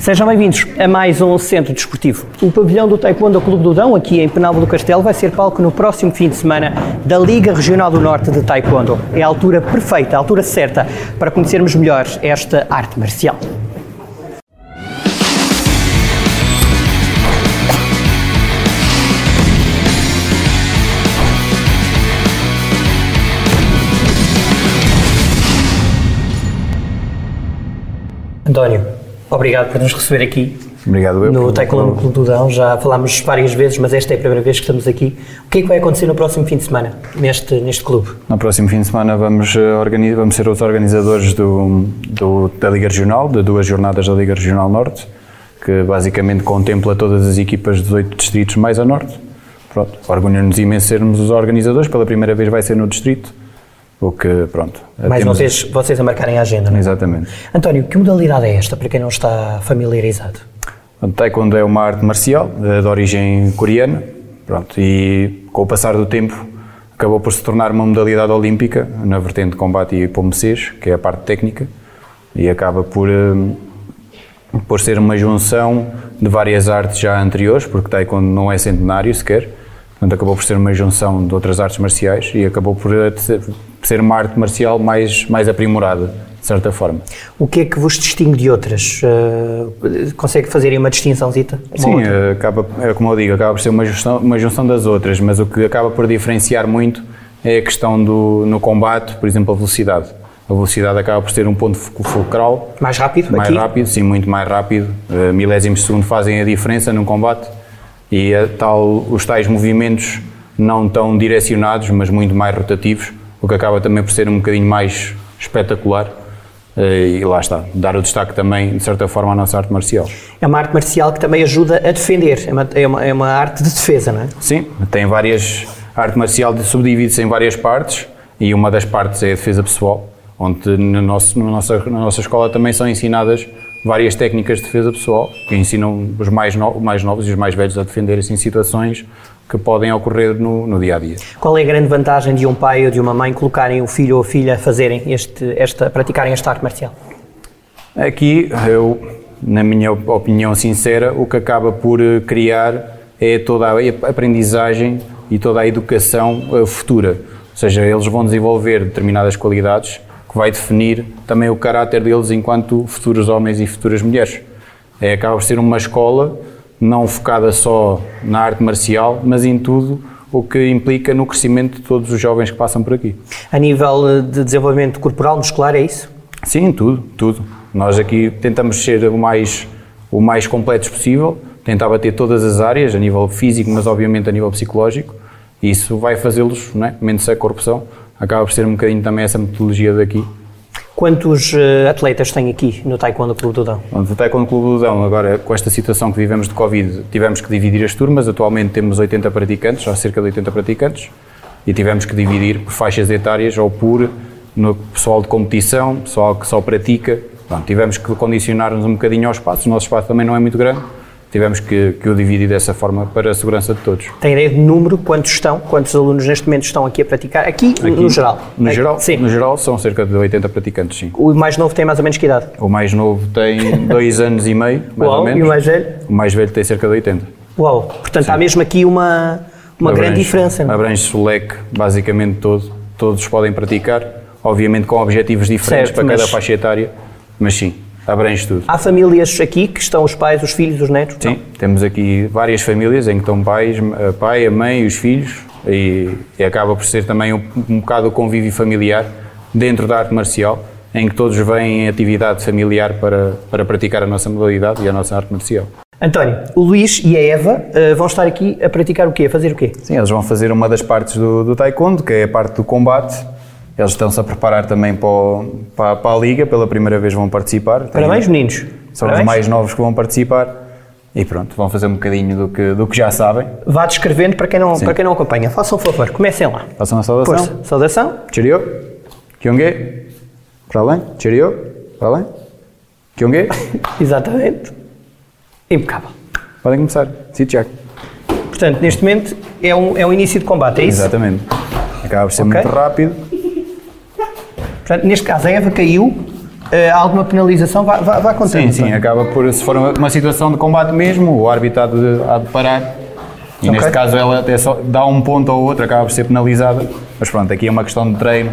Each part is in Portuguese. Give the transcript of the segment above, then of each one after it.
Sejam bem-vindos a mais um Centro Desportivo. O pavilhão do Taekwondo Clube do Dão, aqui em Penalvo do Castelo, vai ser palco no próximo fim de semana da Liga Regional do Norte de Taekwondo. É a altura perfeita, a altura certa para conhecermos melhor esta arte marcial. António, obrigado por nos receber aqui. Obrigado eu. No Taekwondo Clube do Dão, já falámos várias vezes, mas esta é a primeira vez que estamos aqui. O que é que vai acontecer no próximo fim de semana, neste, neste clube? No próximo fim de semana vamos, eh, vamos ser os organizadores do, do, da Liga Regional, de duas jornadas da Liga Regional Norte, que basicamente contempla todas as equipas dos oito distritos mais a norte. Pronto, orgulho-nos imenso sermos os organizadores, pela primeira vez vai ser no distrito, o que, pronto. Mais uma vez, vocês a marcarem a agenda, não é? Exatamente. António, que modalidade é esta, para quem não está familiarizado? O Taekwondo é uma arte marcial de, de origem coreana, pronto, e com o passar do tempo acabou por se tornar uma modalidade olímpica na vertente de combate e pombocês, que é a parte técnica, e acaba por, eh, por ser uma junção de várias artes já anteriores, porque Taekwondo não é centenário sequer, portanto acabou por ser uma junção de outras artes marciais e acabou por eh, ser uma arte marcial mais, mais aprimorada de certa forma. O que é que vos distingue de outras? Uh, consegue fazer uma distinçãozita? Uma Sim, uh, acaba, é como eu digo, acaba por ser uma junção, uma junção das outras, mas o que acaba por diferenciar muito é a questão do, no combate, por exemplo, a velocidade. A velocidade acaba por ser um ponto fulcral. Mais rápido Mais aqui? rápido, sim, muito mais rápido. Uh, milésimos de segundo fazem a diferença num combate e tal, os tais movimentos não tão direcionados, mas muito mais rotativos, o que acaba também por ser um bocadinho mais espetacular e lá está, dar o destaque também, de certa forma, à nossa arte marcial. É uma arte marcial que também ajuda a defender, é uma, é uma, é uma arte de defesa, não é? Sim, tem várias. A arte marcial subdivide-se em várias partes e uma das partes é a defesa pessoal, onde no nosso, na, nossa, na nossa escola também são ensinadas várias técnicas de defesa pessoal que ensinam os mais, no, mais novos e os mais velhos a defenderem-se em situações que podem ocorrer no, no, dia a dia. Qual é a grande vantagem de um pai ou de uma mãe colocarem o filho ou a filha a fazerem este, esta, praticarem esta arte marcial? Aqui, eu, na minha opinião sincera, o que acaba por eh, criar é toda a aprendizagem e toda a educação eh, futura. Ou seja, eles vão desenvolver determinadas qualidades que vai definir também o caráter deles enquanto futuros homens e futuras mulheres. É, acaba por ser uma escola não focada só na arte marcial, mas em tudo o que implica no crescimento de todos os jovens que passam por aqui. A nível eh, de desenvolvimento corporal, muscular, é isso? Sim, tudo, tudo. Nós aqui tentamos ser o mais, o mais completos possível, tentar bater todas as áreas, a nível físico, mas obviamente a nível psicológico, isso vai fazê-los, é? menos a corrupção, acaba por ser um bocadinho também essa metodologia daqui. Quantos uh, atletas tem aqui no Taekwondo Clube do Dão? No Taekwondo Clube do Dão, agora com esta situação que vivemos de Covid, tivemos que dividir as turmas. Atualmente temos 80 praticantes, já cerca de 80 praticantes, e tivemos que dividir por faixas etárias ou por no pessoal de competição, pessoal que só pratica. Pronto, tivemos que condicionar-nos um bocadinho ao espaço. O nosso espaço também não é muito grande, tivemos que, que, o dividir dessa forma para a segurança de todos. Tem ideia de número, quantos estão, quantos alunos neste momento estão aqui a praticar? Aqui, aqui no geral? No, aqui, geral sim. no geral são cerca de 80 praticantes, sim. O mais novo tem mais ou menos que idade? O mais novo tem dois anos e meio, mais Uau, ou menos. E o mais velho? O mais velho tem cerca de 80. Uau, portanto sim. há mesmo aqui uma, uma abrange, grande diferença. Não? Abrange-se o leque basicamente todo, todos podem praticar, obviamente com objetivos diferentes certo, para mas... cada faixa etária, mas sim, abrange tudo. Há famílias aqui que estão os pais, os filhos, os netos? Sim, não? temos aqui várias famílias em que estão pais, a pai, a mãe e os filhos e, e acaba por ser também um, um bocado o convívio familiar dentro da arte marcial, em que todos vêm em atividade familiar para, para praticar a nossa modalidade e a nossa arte marcial. António, o Luís e a Eva uh, vão estar aqui a praticar o quê? A fazer o quê? Sim, eles vão fazer uma das partes do, do taekwondo, que é a parte do combate, eles estão-se a preparar também para, o, para, para, a Liga, pela primeira vez vão participar. Parabéns, meninos. São Parabéns. os mais novos que vão participar e pronto, vão fazer um bocadinho do que, do que já sabem. Vá descrevendo para quem, não, para quem não acompanha. Façam um favor, comecem lá. Façam a saudação. Força. Saudação. Cheerio. Kyongé. Para além. Cheerio. Para além. Kyongé. Exatamente. Impecável. Podem começar. Sit Jack. Portanto, neste momento é um, é um início de combate, é isso? Exatamente. Acaba por ser Ok. muito rápido. Portanto, neste caso, a Eva caiu Uh, alguma penalização? Vá, vá, vá contando. Sim, sim, acaba por, se for uma, situação de combate mesmo, o árbitro há de, há de parar. E Ok. neste caso ela até só dá um ponto ou outro, acaba por ser penalizada. Mas pronto, aqui é uma questão de treino.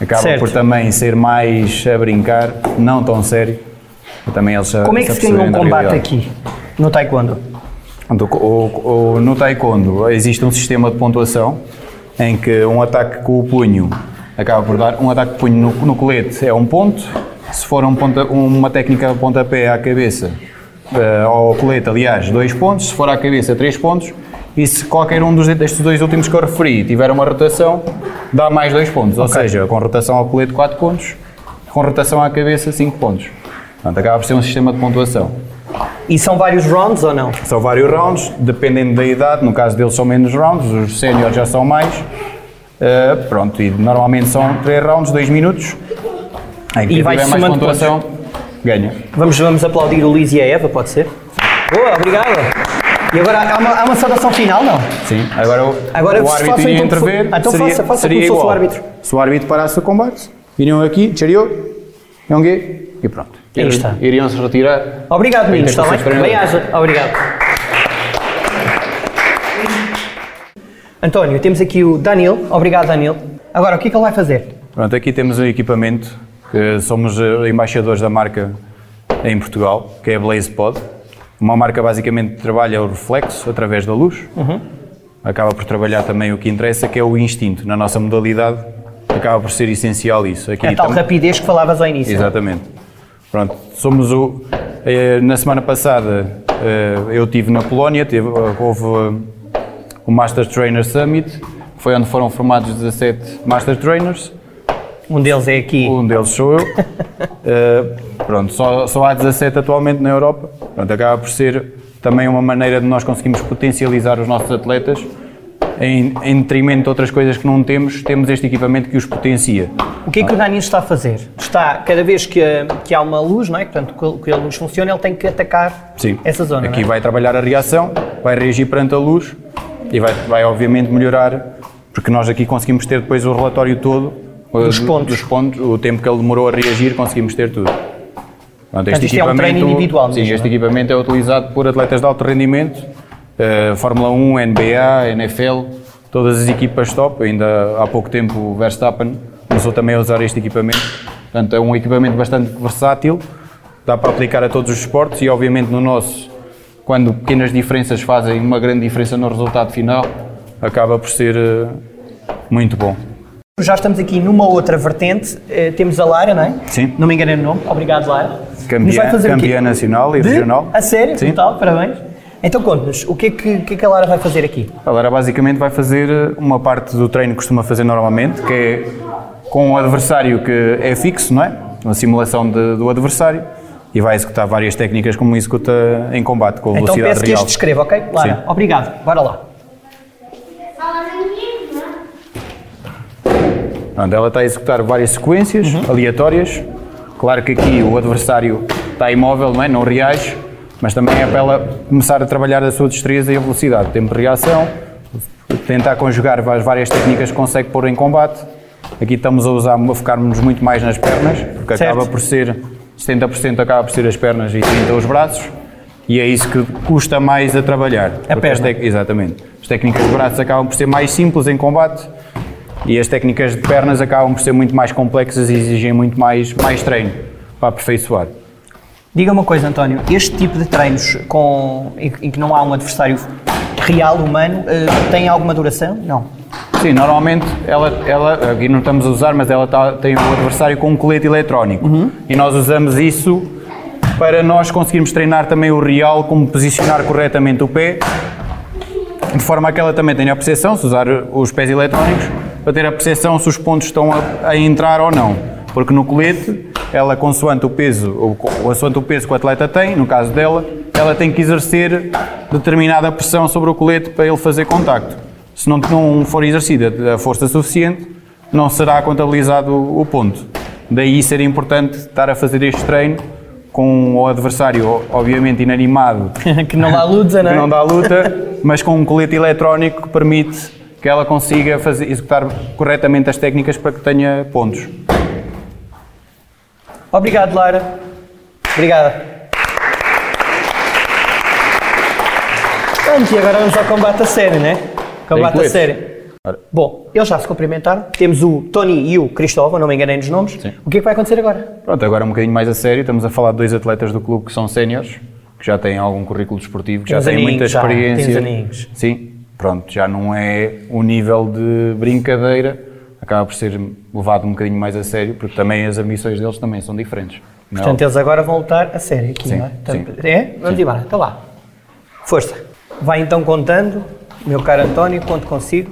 Acaba Certo. por também ser mais a brincar, não tão sério. Também eles Como é que se ganha um combate aqui, no Taekwondo? O- o- no taekwondo existe um sistema de pontuação em que um ataque com o punho acaba por dar um ataque de punho no, no colete é um ponto. Se for um ponta- uma técnica pontapé à cabeça eh, ao colete, aliás, dois pontos. Se for à cabeça, três pontos. E se qualquer um dos, destes dois últimos que eu referi tiver uma rotação, dá mais dois pontos. Ou seja, com rotação ao colete, quatro pontos. Com rotação à cabeça, cinco pontos. Portanto, acaba por ser um sistema de pontuação. E são vários rounds ou não? São vários rounds, dependendo da idade. No caso deles são menos rounds, os séniores já são mais. Uh, pronto, e normalmente são 3 rounds, 2 minutos. Em que E vai tiver mais pontuação ganha. Vamos, vamos aplaudir o Luís e a Eva, pode ser? Boa, obrigado. E agora há uma, há uma saudação final, não? Sim, agora o, Agora o faça árbitro então iria como for- intervir. Então seria, faça- faça seria como se fosse o árbitro. Se o árbitro parasse o combate, viriam aqui, chariou, yongue e pronto. Aí está. Iriam-se retirar. Obrigado, meninos, está bem? Tem que ser Bem haja. Obrigado. António, temos aqui o Danilo. Obrigado, Danilo. Agora, o que é que ele vai fazer? Pronto, aqui temos um equipamento que somos eh, embaixadores da marca em Portugal, que é a Blaze Pod. Uma marca basicamente que trabalha o reflexo através da luz. Acaba por trabalhar também o que interessa, que é o instinto. Na nossa modalidade, acaba por ser essencial isso. Aqui É a tal tam- rapidez que falavas ao início. Exatamente. Pronto, somos o. eh, Na semana passada eh, eu estive na Polónia, houve o Master Trainer Summit, foi onde foram formados 17 Master Trainers. Um deles é aqui. Um deles sou eu. Uh, pronto, só, só há 17 atualmente na Europa. Pronto, acaba por ser também uma maneira de nós conseguirmos potencializar os nossos atletas. Em, em detrimento de outras coisas que não temos, temos este equipamento que os potencia. O que é que o Danilo está a fazer? Está, cada vez que, que há uma luz, não é? Portanto, que, que a luz funciona, ele tem que atacar Sim. essa zona. Aqui é? vai trabalhar a reação, vai reagir perante a luz e vai, vai obviamente melhorar, porque nós aqui conseguimos ter depois o relatório todo Dos uh, pontos. dos pontos, o tempo que ele demorou a reagir, conseguimos ter tudo. Pronto, Portanto, é um treino individual Sim, mesmo, este não é? equipamento é utilizado por atletas de alto rendimento, uh, Fórmula 1, NBA, NFL, todas as equipas top. Ainda há pouco tempo o Verstappen começou também a usar este equipamento. Portanto, é um equipamento bastante versátil, dá para aplicar a todos os esportes e, obviamente, no nosso, quando pequenas diferenças fazem uma grande diferença no resultado final, acaba por ser uh, muito bom. Já estamos aqui numa outra vertente. Eh, temos a Lara, não é? Sim. Não me enganei no nome. Obrigado, Lara. Campeã- campeã nacional e De? regional. A sério? Sim. Brutal, parabéns. Então conte-nos, o que é que, que é que a Lara vai fazer aqui? A Lara basicamente vai fazer eh, uma parte do treino que costuma fazer normalmente, que é com o adversário que é fixo, não é? Uma simulação de- do adversário e vai executar várias técnicas como executa em combate com a Então velocidade peço que real. este descreva, ok? Lara, Sim. obrigado. Bora lá. Pronto, ela está a executar várias sequências Uhum. aleatórias. Claro que aqui o adversário está imóvel, não é? Não reage, mas também é para ela começar a trabalhar a sua destreza e a velocidade, tempo de reação, tentar conjugar as várias técnicas que consegue pôr em combate. Aqui estamos a usar, a focar-nos muito mais nas pernas, porque Certo. acaba por ser 70% acaba por ser as pernas e 30% os braços. E é isso que custa mais a trabalhar. A as perna. tec- Exatamente. As técnicas de braços acabam por ser mais simples em combate e as técnicas de pernas acabam por ser muito mais complexas e exigem muito mais, mais treino para aperfeiçoar. Diga uma coisa, António. Este tipo de treinos com, em, em que não há um adversário real, humano, eh, tem alguma duração? Não. Sim, normalmente ela, ela aqui não estamos a usar, mas ela tá- tem o adversário com um colete eletrónico. E nós usamos isso para nós conseguirmos treinar também o real, como posicionar corretamente o pé, de forma a que ela também tenha a percepção, se usar os pés eletrónicos, para ter a percepção se os pontos estão a, a entrar ou não. Porque no colete, ela consoante o peso, ou co- consoante o peso que o atleta tem, no caso dela, ela tem que exercer determinada pressão sobre o colete para ele fazer contacto. Se não, não for exercida a força suficiente, não será contabilizado o ponto. Daí ser importante estar a fazer este treino com o adversário, obviamente, inanimado, que não há luta, não é? que não dá luta, mas com um colete eletrónico que permite que ela consiga fazer, executar corretamente as técnicas para que tenha pontos. Obrigado, Lara. Obrigada. Vamos, e agora vamos ao combate a sério, né? Combate a. Ora. Bom, eles já se cumprimentaram. Temos o Tony e o Cristóvão, não me enganei nos nomes. Sim. O que é que vai acontecer agora? Pronto, agora um bocadinho mais a sério, estamos a falar de dois atletas do clube que são séniores, que já têm algum currículo desportivo, que já têm muita já, experiência. tem uns aninhos. Sim, pronto, já não é o nível de brincadeira, acaba por ser levado um bocadinho mais a sério, porque também as ambições deles também são diferentes. Não é Portanto, eles agora vão lutar a sério aqui, Sim, não é? sim. É? Vamos embora, então lá. Força. Vai então contando, meu caro António, quanto consigo.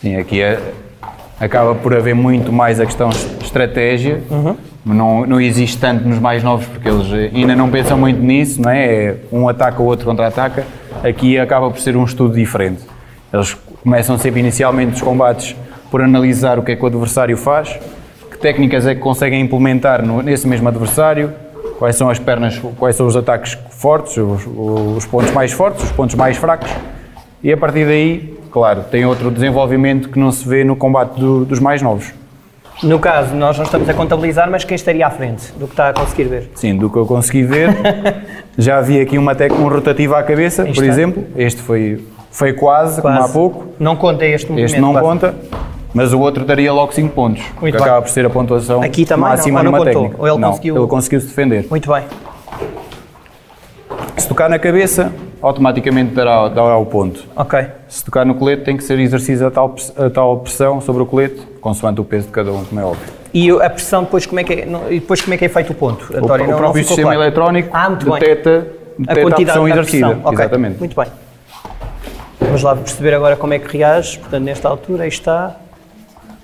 Sim, aqui é, acaba por haver muito mais a questão estratégia, não, não existe tanto nos mais novos porque eles ainda não pensam muito nisso, não é? É Um ataca, o outro contra-ataca. Aqui acaba por ser um estudo diferente. Eles começam sempre inicialmente os combates por analisar o que é que o adversário faz, que técnicas é que conseguem implementar no- nesse mesmo adversário, quais são as pernas, quais são os ataques fortes, os, os pontos mais fortes, os pontos mais fracos. E a partir daí, claro, tem outro desenvolvimento que não se vê no combate do- dos mais novos. No caso, nós não estamos a contabilizar, mas quem estaria à frente do que está a conseguir ver? Sim, do que eu consegui ver, já havia aqui uma tec, um rotativo à cabeça, por está. exemplo. Este foi, foi quase, como há pouco. Não conta este movimento. Este não quase. conta, mas o outro daria logo 5 pontos. Muito que bem. acaba por ser a pontuação Aqui também não, máxima não numa contou? técnica. Ou ele não, conseguiu- ele conseguiu se defender. Muito bem. Se tocar na cabeça, automaticamente dará, dará o ponto. Ok. Se tocar no colete, tem que ser exercício a tal, a tal pressão sobre o colete, consoante o peso de cada um, como é óbvio. E a pressão depois como é que é, não- depois como é que é feito o ponto? O, António, o não- não próprio sistema claro. eletrónico Ah, muito bem. detecta, detecta a, pressão a exercida. pressão. Ok, Exatamente. Muito bem. Vamos lá perceber agora como é que reage. Portanto, nesta altura, aí está.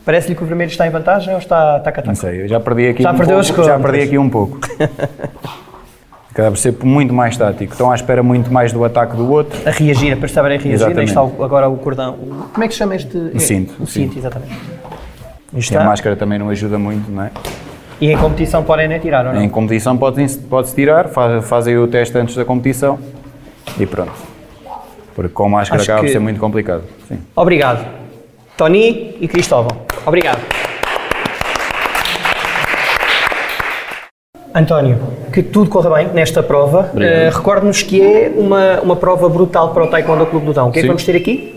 Parece-lhe que o vermelho está em vantagem ou está taca Não sei, eu já perdi aqui Já um perdeu as pouco. Já perdi aqui um pouco. Acaba por ser muito mais tático. Estão à espera muito mais do ataque do outro. A reagir, a prestar a reagir. Exatamente. está agora o cordão. O- como é que se chama este? O cinto, O cinto, cinto. exatamente. Está. a máscara também não ajuda muito, não é? E em competição podem nem tirar, ou não? Em competição pode-se pode tirar, faz, fazem o teste antes da competição e pronto. Porque com máscara Acho acaba por que- ser muito complicado. Sim. Obrigado. Tony e Cristóvão. Obrigado. António, que tudo corra bem nesta prova. Obrigado. Eh, Recorde-nos que é uma, uma prova brutal para o Taekwondo Clube do Dão. O que é que vamos ter aqui?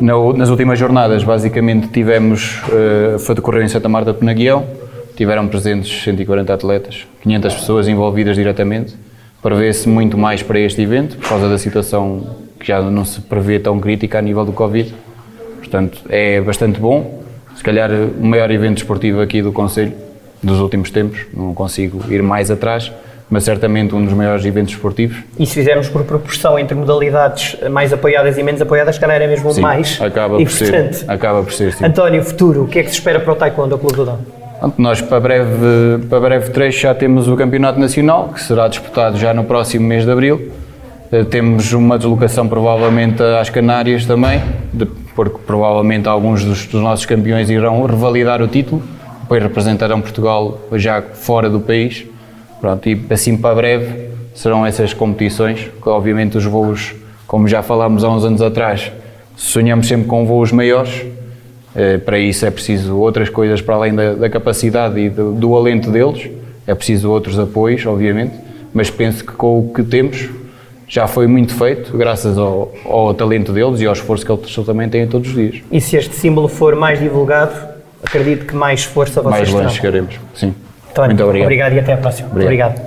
Na- nas últimas jornadas, basicamente, tivemos, eh, foi decorrer em Santa Marta de Penaguião, tiveram presentes 140 atletas, 500 pessoas envolvidas diretamente, prevê-se muito mais para este evento, por causa da situação que já não se prevê tão crítica a nível do Covid, portanto, é bastante bom, se calhar o maior evento esportivo aqui do Conselho, dos últimos tempos, não consigo ir mais atrás, mas certamente um dos maiores eventos esportivos, E se fizermos por proporção entre modalidades mais apoiadas e menos apoiadas, calhar é mesmo Sim, mais. acaba por ser, importante. acaba por ser, sim. António, futuro, o que é que se espera para o Taekwondo Clube do Dão? Nós para breve, para breve trecho já temos o Campeonato Nacional, que será disputado já no próximo mês de Abril. Eh, Temos uma deslocação provavelmente às Canárias também, porque provavelmente alguns dos, dos nossos campeões irão revalidar o título, depois representarão Portugal já fora do país. Pronto, e assim para breve serão essas competições, que obviamente os voos, como já falámos há uns anos atrás, sonhamos sempre com voos maiores, eh, para isso é preciso outras coisas para além da, da capacidade e do, do alento deles. É preciso outros apoios, obviamente, mas penso que com o que temos já foi muito feito, graças ao, ao talento deles e ao esforço que eles também têm todos os dias. E se este símbolo for mais divulgado, acredito que mais força vocês Mais longe terão. chegaremos. Sim. António, muito obrigado. e até à próxima. Obrigado. obrigado.